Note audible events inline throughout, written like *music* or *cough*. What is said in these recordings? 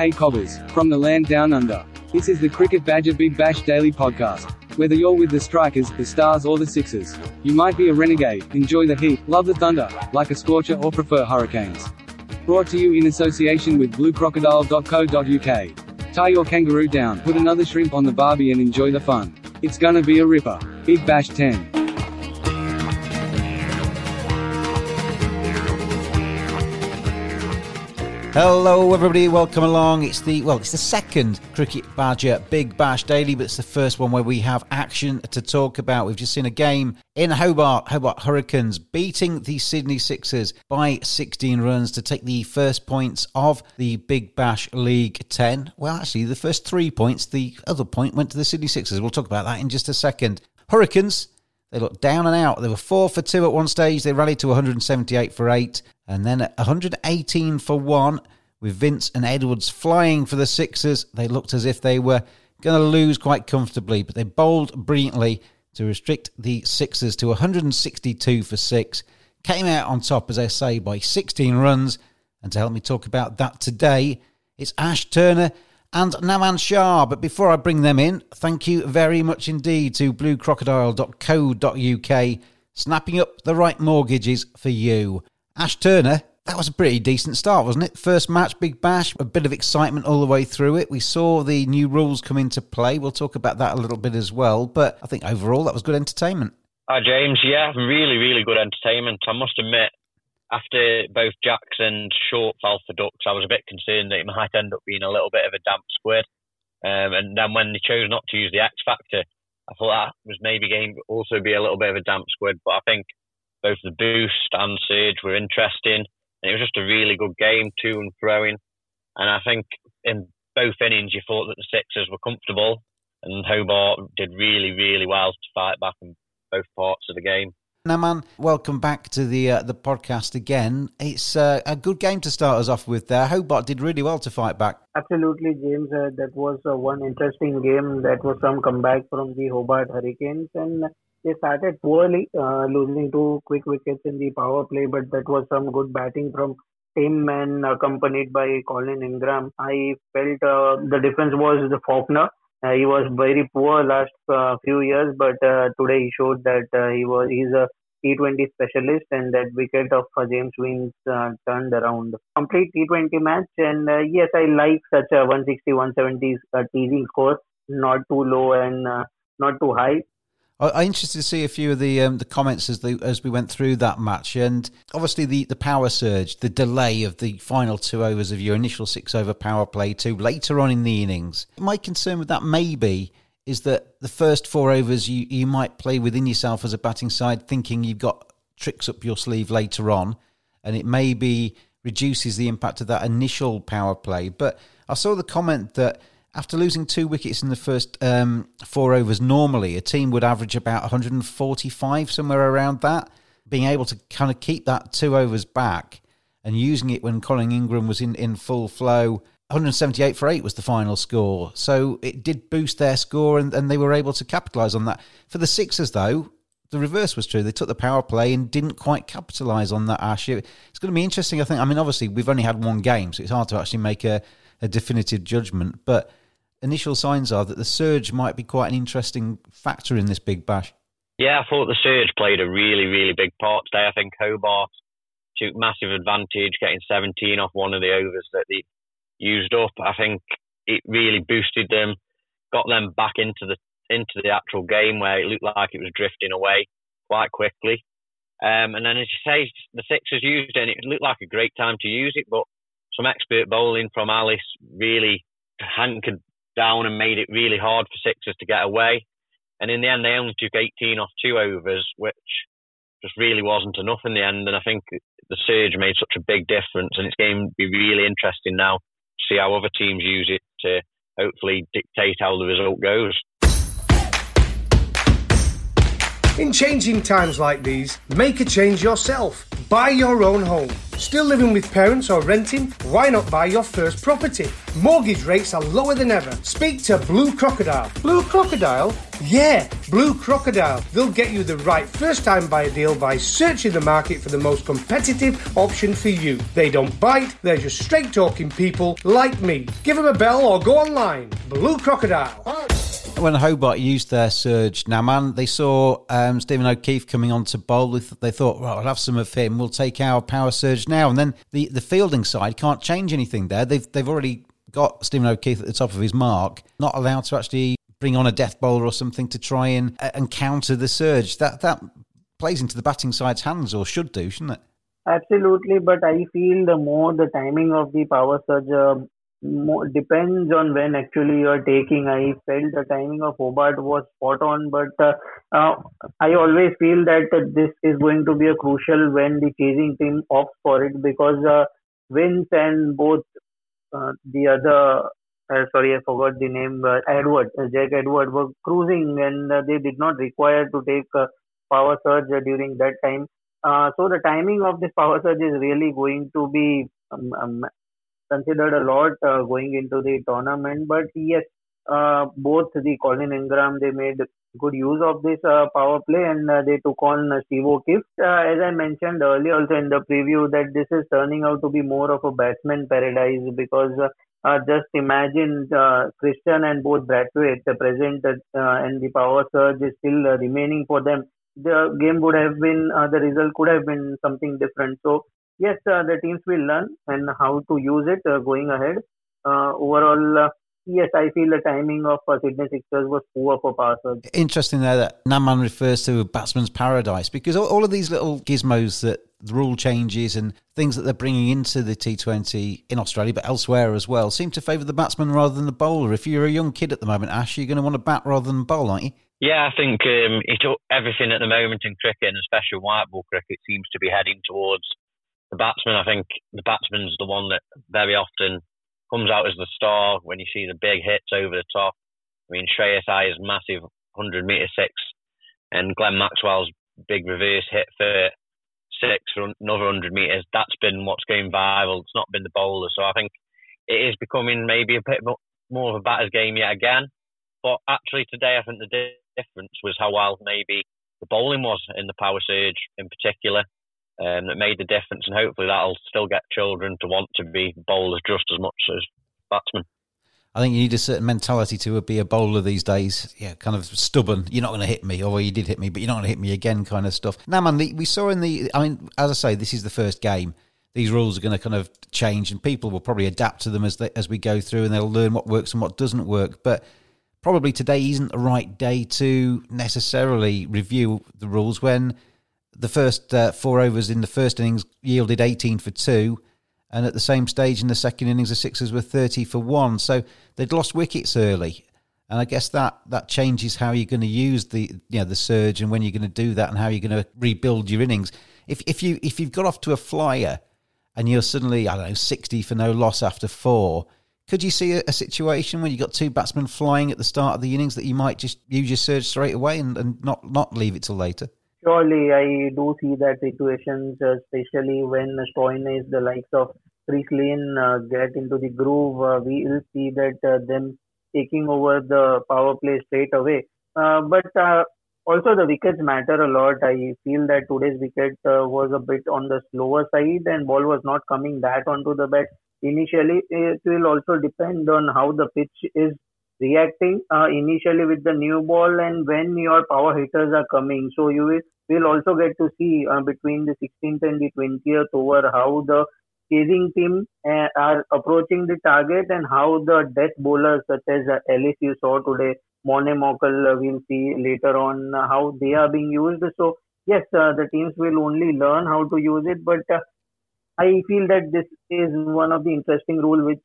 Hey Cobbers, from the land down under. This is the Cricket Badger Big Bash Daily Podcast. Whether you're with the Strikers, the Stars, or the Sixers, you might be a renegade, enjoy the heat, love the thunder, like a scorcher, or prefer hurricanes. Brought to you in association with bluecrocodile.co.uk. Tie your kangaroo down, put another shrimp on the barbie, and enjoy the fun. It's gonna be a ripper. Big Bash 10. Hello, everybody. Welcome along. It's the well, it's the second Cricket Badger Big Bash Daily, but it's the first one where we have action to talk about. We've just seen a game in Hobart, Hobart Hurricanes beating the Sydney Sixers by 16 runs to take the first points of the Big Bash League 10. Well, actually, the first three points. The other point went to the Sydney Sixers. We'll talk about that in just a second. Hurricanes they looked down and out. They were four for two at one stage. They rallied to 178 for eight, and then at 118 for one. With Vince and Edwards flying for the Sixers, they looked as if they were going to lose quite comfortably, but they bowled brilliantly to restrict the Sixers to 162 for six. Came out on top, as I say, by 16 runs. And to help me talk about that today, it's Ash Turner and Naman Shah. But before I bring them in, thank you very much indeed to bluecrocodile.co.uk, snapping up the right mortgages for you. Ash Turner, that was a pretty decent start, wasn't it? First match, Big Bash, a bit of excitement all the way through it. We saw the new rules come into play. We'll talk about that a little bit as well. But I think overall that was good entertainment. Hi, James. Yeah, really, really good entertainment. I must admit, after both Jacks and Short fell for Ducks, I was a bit concerned that it might end up being a little bit of a damp squid. Um, and then when they chose not to use the X Factor, I thought that was maybe going to also be a little bit of a damp squid. But I think both the boost and surge were interesting. And it was just a really good game, to and throwing. And I think in both innings, you thought that the Sixers were comfortable, and Hobart did really, really well to fight back in both parts of the game. Naman, welcome back to the uh, the podcast again. It's uh, a good game to start us off with there. Hobart did really well to fight back. Absolutely, James. Uh, that was uh, one interesting game. That was some comeback from the Hobart Hurricanes, and they started poorly, uh, losing two quick wickets in the power play, but that was some good batting from Tim and accompanied by Colin Ingram. I felt uh, the difference was the Faulkner. Uh, he was very poor last uh, few years, but uh, today he showed that uh, he was he's a T20 specialist, and that wicket of uh, James uh, turned around. Complete T20 match, and yes, I like such a 160, 170 teasing score, not too low and not too high. I'm interested to see a few of the um, the comments as the as we went through that match, and obviously the, the power surge, the delay of the final two overs of your initial six over power play to later on in the innings. My concern with that maybe is that the first four overs you, you might play within yourself as a batting side, thinking you've got tricks up your sleeve later on, and it maybe reduces the impact of that initial power play. But I saw the comment that after losing two wickets in the first um, four overs, normally a team would average about 145, somewhere around that. Being able to kind of keep that two overs back and using it when Colin Ingram was in, in full flow. 178 for 8 was the final score. So it did boost their score and, and they were able to capitalise on that. For the Sixers, though, the reverse was true. They took the power play and didn't quite capitalise on that, Ash. It's going to be interesting, I think. I mean, obviously, we've only had one game, so it's hard to actually make a, a definitive judgment. But initial signs are that the surge might be quite an interesting factor in this big bash. Yeah, I thought the surge played a really, really big part today. I think Hobart took massive advantage, getting 17 off one of the overs that they used up. I think it really boosted them, got them back into the into the actual game where it looked like it was drifting away quite quickly. Um, and then, as you say, the Sixers used it, and it looked like a great time to use it. But some expert bowling from Ellis really hankered down and made it really hard for Sixers to get away. And in the end, they only took 18 off two overs, which just really wasn't enough in the end. And I think the surge made such a big difference, and it's going to be really interesting now to see how other teams use it to hopefully dictate how the result goes. In changing times like these, make a change yourself. Buy your own home. Still living with parents or renting? Why not buy your first property? Mortgage rates are lower than ever. Speak to Blue Crocodile. Blue Crocodile? Yeah, Blue Crocodile. They'll get you the right first time buyer deal by searching the market for the most competitive option for you. They don't bite, they're just straight talking people like me. Give them a bell or go online. Blue Crocodile when Hobart used their surge, Naman, they saw um, Stephen O'Keefe coming on to bowl. They thought, well, I'll have some of him. We'll take our power surge now. And then the, the fielding side can't change anything there. They've they've already got Stephen O'Keefe at the top of his mark, not allowed to actually bring on a death bowler or something to try and and counter the surge. That that plays into the batting side's hands, or should do, shouldn't it? Absolutely, but I feel the more the timing of the power surge uh, more, depends on when actually you're taking. I felt the timing of Hobart was spot on, but uh, uh, I always feel that this is going to be a crucial when the chasing team opts for it because uh, Vince and both uh, the other. Uh, sorry, I forgot the name. Uh, Edward, Jack Edward were cruising, and they did not require to take power surge during that time. so the timing of this power surge is really going to be um, um, considered a lot uh, going into the tournament. But yes, uh, both the Colin Ingram they made good use of this uh, power play and uh, they took on uh, Steve O'Keefe. Uh, as I mentioned earlier, also in the preview, that this is turning out to be more of a batsman paradise because. just imagine Christian and both Brathwaite present and the power surge is still remaining for them. The game would have been, the result could have been something different. So yes, uh, the teams will learn and how to use it uh, going ahead. Uh, overall, yes, I feel the timing of uh, Sydney Sixers was poor for power. Interesting there that Naman refers to a batsman's paradise because all, all, of these little gizmos that the rule changes and things that they're bringing into the T20 in Australia, but elsewhere as well, seem to favour the batsman rather than the bowler. If you're a young kid at the moment, Ash, you're going to want to bat rather than bowl, aren't you? Yeah, I think um, it, everything at the moment in cricket, and especially white ball cricket, seems to be heading towards the batsman, I think the batsman's the one that very often comes out as the star when you see the big hits over the top. I mean, Shreyas Iyer's massive 100 metre six and Glenn Maxwell's big reverse hit for six for another 100 metres. That's been what's going viral. It's not been the bowler. So I think it is becoming maybe a bit more of a batter's game yet again. But actually, today, I think the difference was how well maybe the bowling was in the power surge in particular um, that made the difference, and hopefully that'll still get children to want to be bowlers just as much as batsmen. I think you need a certain mentality to be a bowler these days. Yeah, kind of stubborn. You're not going to hit me, or you did hit me, but you're not going to hit me again, kind of stuff. Naman, we saw in the. I mean, as I say, this is the first game. These rules are going to kind of change, and people will probably adapt to them as they, as we go through, and they'll learn what works and what doesn't work. But probably today isn't the right day to necessarily review the rules when the first uh, four overs in the first innings yielded 18 for two. And at the same stage in the second innings, the Sixers were 30 for one. So they'd lost wickets early. And I guess that, that changes how you're going to use the you know, the surge and when you're going to do that and how you're going to rebuild your innings. If, if, you, if you've got off to a flyer and you're suddenly, I don't know, 60 for no loss after four, could you see a, a situation when you've got two batsmen flying at the start of the innings that you might just use your surge straight away and, and not, not leave it till later? Surely, I do see that situations, uh, especially when Stoinis, the likes of Chris Lynn, uh, get into the groove. Uh, we will see that uh, them taking over the power play straight away. Uh, but uh, also the wickets matter a lot. I feel that today's wicket was a bit on the slower side and ball was not coming that onto the bat initially. It will also depend on how the pitch is reacting uh, initially with the new ball and when your power hitters are coming. So you will, also get to see uh, between the 16th and the 20th over how the chasing team uh, are approaching the target and how the death bowlers such as uh, Ellis you saw today, Morne Morkel uh, we'll see later on how they are being used. So yes, uh, the teams will only learn how to use it, but uh, I feel that this is one of the interesting rule which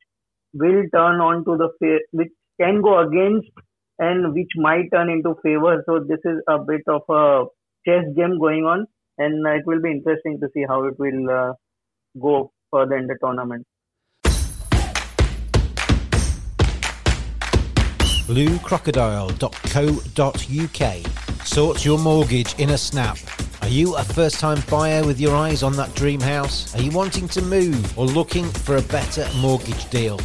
will turn on to the which can go against and which might turn into favor. So this is a bit of a chess game going on, and it will be interesting to see how it will uh, go further in the tournament. bluecrocodile.co.uk. Sort your mortgage in a snap. Are you a first time buyer with your eyes on that dream house? Are you wanting to move or looking for a better mortgage deal?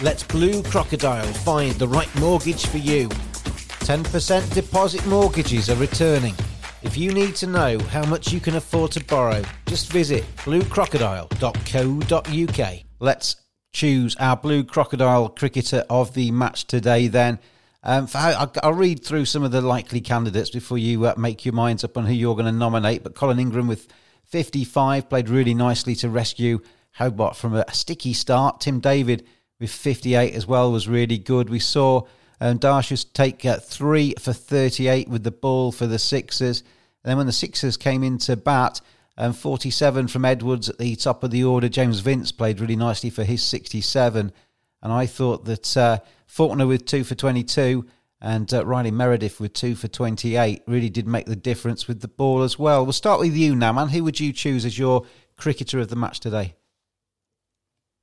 Let Blue Crocodile find the right mortgage for you. 10% deposit mortgages are returning. If you need to know how much you can afford to borrow, just visit bluecrocodile.co.uk. Let's choose our Blue Crocodile cricketer of the match today then. Um, I'll, read through some of the likely candidates before you uh, make your minds up on who you're going to nominate. But Colin Ingram with 55 played really nicely to rescue Hobart from a sticky start. Tim David with 58 as well was really good. We saw um, Darius take uh, three for 38 with the ball for the Sixers. And then when the Sixers came into bat, um, 47 from Edwards at the top of the order. James Vince played really nicely for his 67. And I thought that uh, Faulkner with two for 22 and uh, Riley Meredith with two for 28 really did make the difference with the ball as well. We'll start with you now, man. Who would you choose as your cricketer of the match today?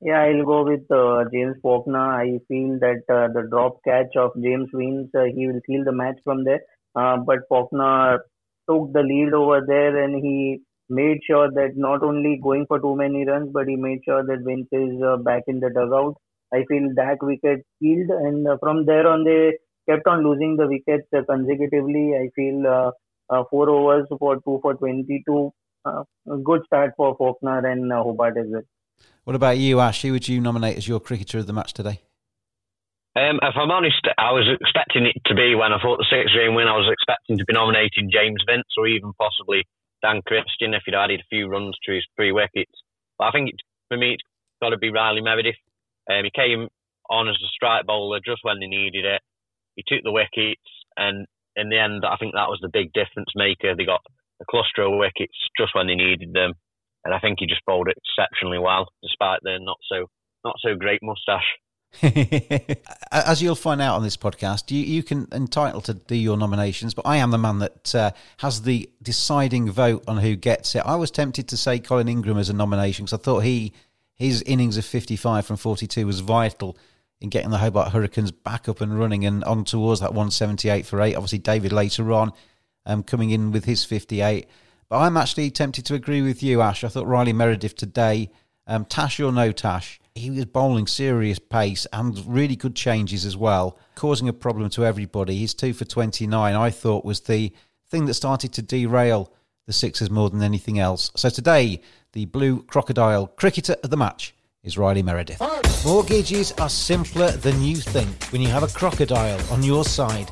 Yeah, I'll go with uh, James Faulkner. I feel that uh, the drop catch of James Vince, uh, he will seal the match from there. Uh, but Faulkner took the lead over there and he made sure that not only going for too many runs, but he made sure that Vince is uh, back in the dugout. I feel that wicket killed, and uh, from there on they kept on losing the wickets consecutively. I feel four overs for two for 22. Uh, good start for Faulkner and Hobart as well. What about you, Ash? Who would you nominate as your cricketer of the match today? Um, if I'm honest, I was expecting it to be when I thought the six game win. I was expecting to be nominating James Vince or even possibly Dan Christian if he'd added a few runs to his three wickets. But I think it, for me, it's got to be Riley Meredith. Um, he came on as a strike bowler just when they needed it. He took the wickets, and in the end, I think that was the big difference maker. They got a cluster of wickets just when they needed them, and I think he just bowled it exceptionally well, despite the not so not so great moustache. *laughs* As you'll find out on this podcast, you, you can entitle to do your nominations, but I am the man that uh, has the deciding vote on who gets it. I was tempted to say Colin Ingram as a nomination because I thought he his innings of 55 from 42 was vital in getting the Hobart Hurricanes back up and running and on towards that 178 for eight. Obviously, David later on um, coming in with his 58. But I'm actually tempted to agree with you, Ash. I thought Riley Meredith today, um, Tash or no Tash, he was bowling serious pace and really good changes as well, causing a problem to everybody. His two for 29, I thought, was the thing that started to derail the Sixers more than anything else. So today, the Blue Crocodile cricketer of the match is Riley Meredith. Mortgages are simpler than you think when you have a crocodile on your side.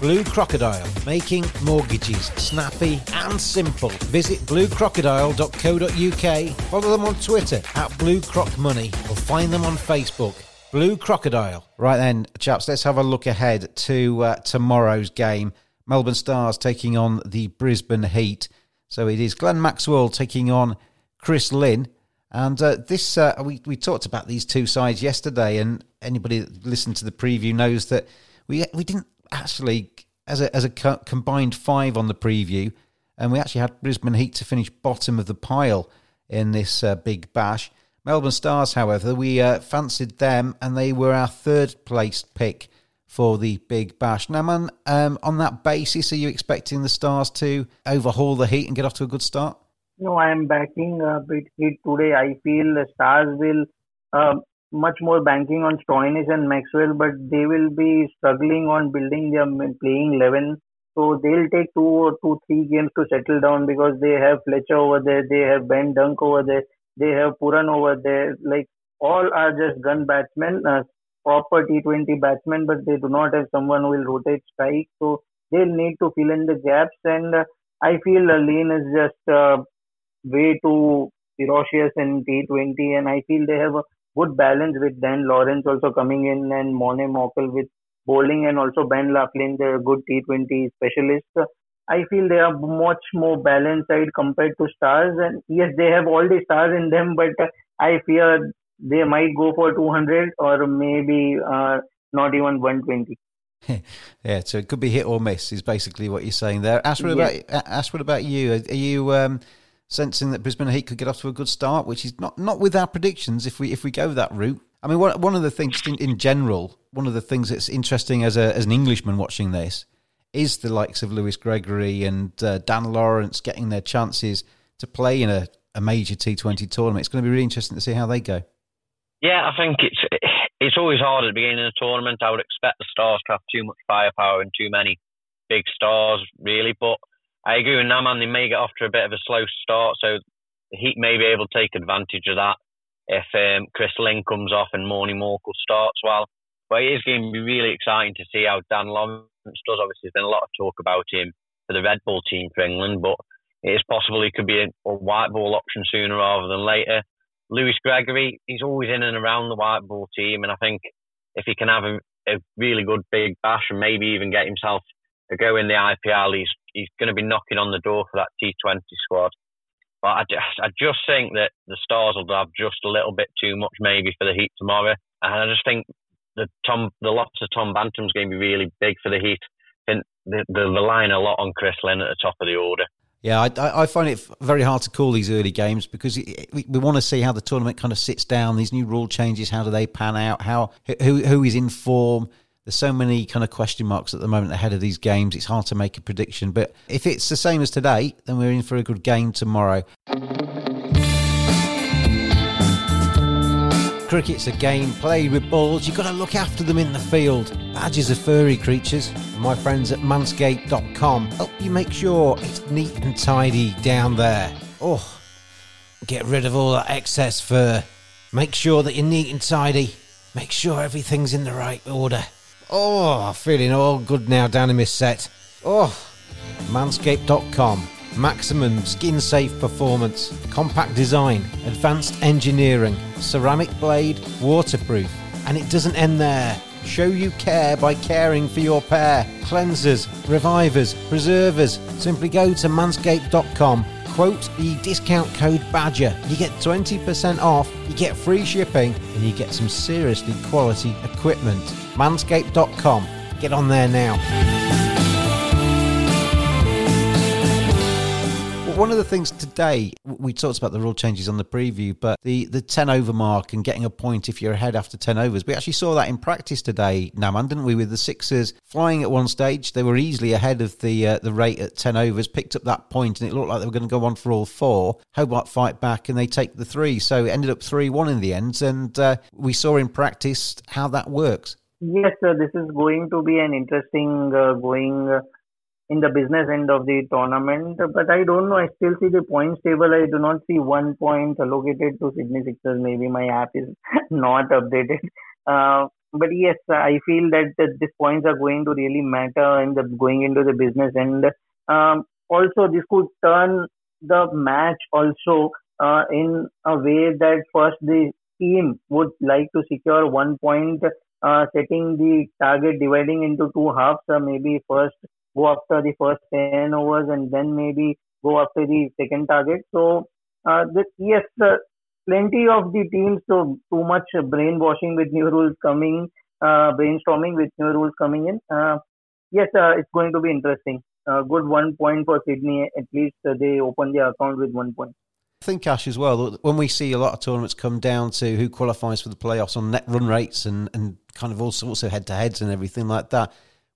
Blue Crocodile, making mortgages snappy and simple. Visit bluecrocodile.co.uk, follow them on Twitter at BlueCrocMoney, or find them on Facebook. Blue Crocodile. Right then, chaps, let's have a look ahead to uh, tomorrow's game. Melbourne Stars taking on the Brisbane Heat. So it is Glenn Maxwell taking on Chris Lynn. And uh, this, uh, we, we talked about these two sides yesterday, and anybody that listened to the preview knows that we we didn't actually, as a, as a co- combined five on the preview, and we actually had Brisbane Heat to finish bottom of the pile in this uh, big bash. Melbourne Stars, however, we uh, fancied them, and they were our third placed pick for the Big Bash. Naman, um, on that basis, are you expecting the Stars to overhaul the Heat and get off to a good start? No, I am backing a bit Heat today. I feel the Stars will uh, much more banking on Stoinis and Maxwell, but they will be struggling on building their playing 11 so they'll take two or two, three games to settle down because they have Fletcher over there, they have Ben Dunk over there, they have Pooran over there. Like all are just gun batsmen, uh, proper T20 batsmen, but they do not have someone who will rotate strike. So they'll need to fill in the gaps. And uh, I feel uh, Lynn is just uh, way too ferocious in T20, and I feel they have a good balance with Dan Lawrence also coming in and Morne Morkel with bowling and also Ben Laughlin, the good T20 specialist. I feel they are much more balanced side compared to stars. And yes, they have all the stars in them, but I fear they might go for 200 or maybe uh, not even 120. *laughs* yeah, so it could be hit or miss is basically what you're saying there. Ash, what about Ash, what about you? Are, you um, sensing that Brisbane Heat could get off to a good start, which is not not with our predictions if we if we go that route? I mean, one, one of the things in, in general, one of the things that's interesting as a as an Englishman watching this is the likes of Lewis Gregory and uh, Dan Lawrence getting their chances to play in a, a major T20 tournament. It's going to be really interesting to see how they go. Yeah, I think it's it's always hard at the beginning of the tournament. I would expect the Stars to have too much firepower and too many big stars, really. But I agree with Naman, they may get off to a bit of a slow start, so Heat may be able to take advantage of that if um, Chris Lynn comes off and Morne Morkel starts well. But it is going to be really exciting to see how Dan Lawrence does. Obviously, there's been a lot of talk about him for the red ball team for England, but it is possible he could be a, a white ball option sooner rather than later. Lewis Gregory, he's always in and around the white ball team, and I think if he can have a, a really good big bash and maybe even get himself go in the IPL, he's he's going to be knocking on the door for that T20 squad. But I just, I just think that the Stars will have just a little bit too much maybe for the Heat tomorrow. And I just think the Tom, the loss of Tom Banton's going to be really big for the Heat. I think they're, they're relying a lot on Chris Lynn at the top of the order. Yeah, I, I, find it very hard to call these early games because we, we want to see how the tournament kind of sits down. These new rule changes, how do they pan out? How who who is in form? There's so many kind of question marks at the moment ahead of these games. It's hard to make a prediction. But if it's the same as today, then we're in for a good game tomorrow. Cricket's a game played with balls. You've got to look after them in the field. Badgers are furry creatures. My friends at manscaped.com help oh, you make sure it's neat and tidy down there. Oh, get rid of all that excess fur. Make sure that you're neat and tidy. Make sure everything's in the right order. Oh, feeling all good now down in my set. Oh, manscaped.com. Maximum skin safe performance, compact design, advanced engineering, ceramic blade, waterproof. And it doesn't end there. Show you care by caring for your pair. Cleansers, revivers, preservers. Simply go to manscaped.com quote the discount code BADGER. You get 20% off, you get free shipping, and you get some seriously quality equipment. Manscaped.com. Get on there now. One of the things today we talked about the rule changes on the preview, but the the ten over mark and getting a point if you're ahead after ten overs. We actually saw that in practice today, Naman, didn't we? With the Sixers flying at one stage, they were easily ahead of the uh, the rate at ten overs, picked up that point, and it looked like they were going to go on for all four. Hobart fight back and they take the three, so it ended up three one in the end, and uh, we saw in practice how that works. Yes, sir. This is going to be an interesting uh, going uh, in the business end of the tournament. But I don't know. I still see the points table. I do not see one point allocated to Sydney Sixers. Maybe my app is *laughs* not updated. Uh, but yes, I feel that, that these points are going to really matter in the going into the business end. Um, also, this could turn the match also uh, in a way that first the team would like to secure one point, uh, setting the target dividing into two halves. Uh, maybe first go after the first 10 overs and then maybe go after the second target. So, uh, yes, uh, plenty of the teams, so too much brainwashing with new rules coming, uh, brainstorming with new rules coming in. Uh, yes, uh, it's going to be interesting. Uh, good one point for Sydney. At least uh, they open their account with one point. I think Ash as well. When we see a lot of tournaments come down to who qualifies for the playoffs on net run rates and, and kind of also also head to heads and everything like that.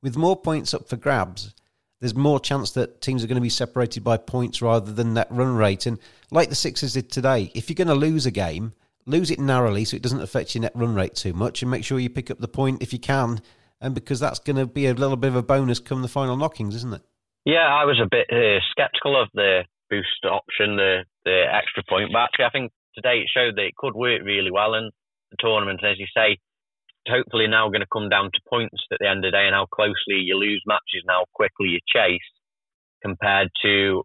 With more points up for grabs, there's more chance that teams are going to be separated by points rather than net run rate. And like the Sixers did today, if you're going to lose a game, lose it narrowly so it doesn't affect your net run rate too much, and make sure you pick up the point if you can. And because that's going to be a little bit of a bonus come the final knockings, isn't it? Yeah, I was a bit uh, sceptical of the boost option, the the extra point, but actually I think today it showed that it could work really well in the tournament. As you say, hopefully now going to come down to points at the end of the day and how closely you lose matches and how quickly you chase compared to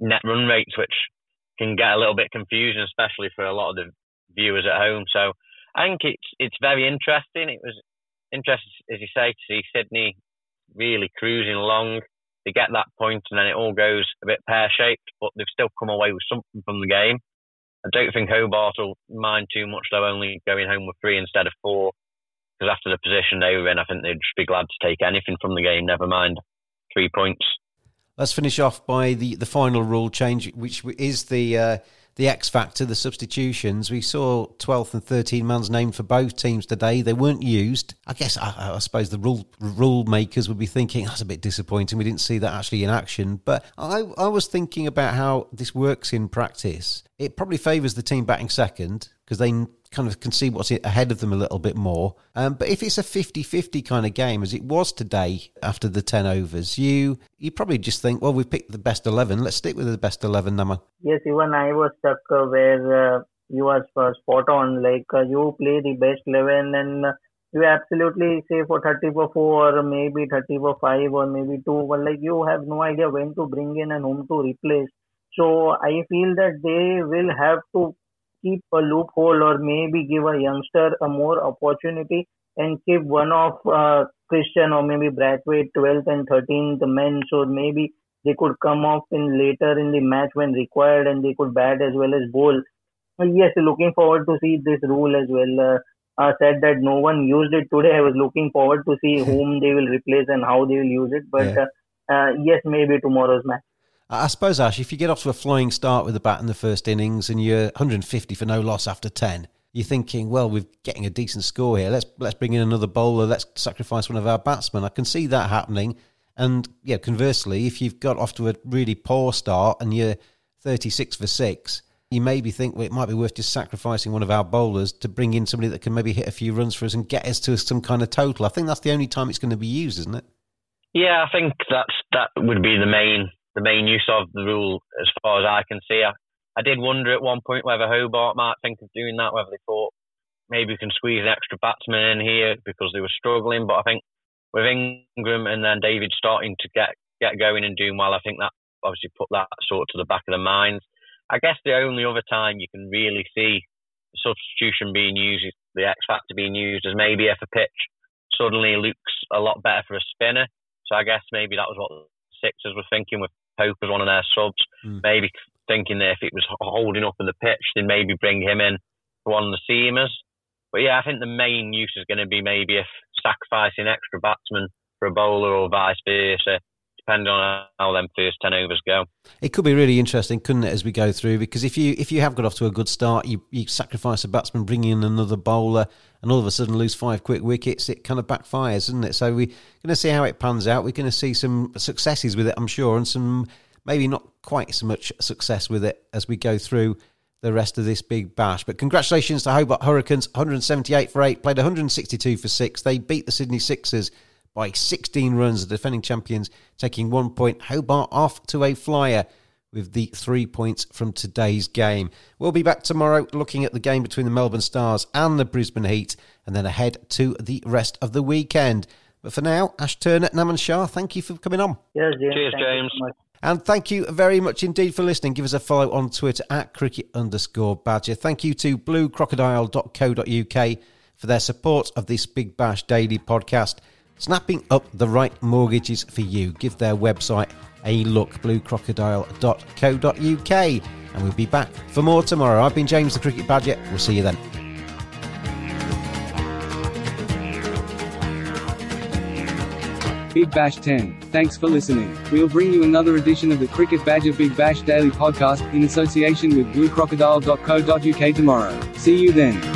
net run rates, which can get a little bit confusing, especially for a lot of the viewers at home. So I think it's it's very interesting. It was interesting, as you say, to see Sydney really cruising along. They get that point and then it all goes a bit pear shaped, but they've still come away with something from the game. I don't think Hobart will mind too much, though, only going home with three instead of four because after the position they were in, I think they'd just be glad to take anything from the game, never mind three points. Let's finish off by the, the final rule change, which is the uh, the X factor, the substitutions. We saw 12th and 13 man's named for both teams today. They weren't used. I guess I, I, suppose the rule rule makers would be thinking that's a bit disappointing. We didn't see that actually in action. But I, I was thinking about how this works in practice. It probably favours the team batting second because they kind of can see what's ahead of them a little bit more. Um, but if it's a 50-50 kind of game, as it was today after the 10 overs, you you probably just think, well, we've picked the best 11. Let's stick with the best 11, Naman. Yes, even I was stuck uh, where uh, you are spot on. Like uh, you play the best 11 and you absolutely say for 30 for 4 or maybe 30 for 5 or maybe 2. But like you have no idea when to bring in and whom to replace. So I feel that they will have to keep a loophole or maybe give a youngster a more opportunity and keep one of uh, Christian or maybe Brathwaite 12th and 13th men so maybe they could come off in later in the match when required and they could bat as well as bowl. Yes, looking forward to see this rule as well. Uh, uh, said that no one used it today. I was looking forward to see whom they will replace and how they will use it. But yeah. uh, uh yes, maybe tomorrow's match. I suppose, Ash, if you get off to a flying start with the bat in the first innings and you're 150 for no loss after 10, you're thinking, well, we're getting a decent score here. Let's let's bring in another bowler. Let's sacrifice one of our batsmen. I can see that happening. And yeah, conversely, if you've got off to a really poor start and you're 36 for six, you maybe think well, it might be worth just sacrificing one of our bowlers to bring in somebody that can maybe hit a few runs for us and get us to some kind of total. I think that's the only time it's going to be used, isn't it? Yeah, I think that's that would be the main the main use of the rule as far as I can see. I, I did wonder at one point whether Hobart might think of doing that, whether they thought maybe we can squeeze an extra batsman in here because they were struggling. But I think with Ingram and then David starting to get get going and doing well, I think that obviously put that sort to the back of their minds. I guess the only other time you can really see substitution being used, the X factor being used, is maybe if a pitch suddenly looks a lot better for a spinner. So I guess maybe that was what the Sixers were thinking with Pope as one of their subs. Mm. Maybe thinking that if it was holding up in the pitch, then maybe bring him in for one of the seamers. But yeah, I think the main use is going to be maybe if sacrificing extra batsmen for a bowler or vice versa, depending on how them first ten overs go. It could be really interesting, couldn't it, as we go through? Because if you if you have got off to a good start, you, you sacrifice a batsman, bring in another bowler, and all of a sudden lose five quick wickets, it kind of backfires, isn't it? So we're going to see how it pans out. We're going to see some successes with it, I'm sure, and some maybe not quite so much success with it as we go through the rest of this big bash. But congratulations to Hobart Hurricanes, 178 for 8, played 162 for 6. They beat the Sydney Sixers by 16 runs, the defending champions taking one point. Hobart off to a flyer with the three points from today's game. We'll be back tomorrow looking at the game between the Melbourne Stars and the Brisbane Heat, and then ahead to the rest of the weekend. But for now, Ash Turner, Naman Shah, thank you for coming on. Yes, James. Cheers, James. And thank you very much indeed for listening. Give us a follow on Twitter at cricket underscore badger. Thank you to bluecrocodile.co.uk for their support of this Big Bash Daily podcast. Snapping up the right mortgages for you. Give their website a look, bluecrocodile.co.uk. And we'll be back for more tomorrow. I've been James the Cricket Badger. We'll see you then. Big Bash 10. Thanks for listening. We'll bring you another edition of the Cricket Badger Big Bash Daily Podcast in association with bluecrocodile.co.uk tomorrow. See you then.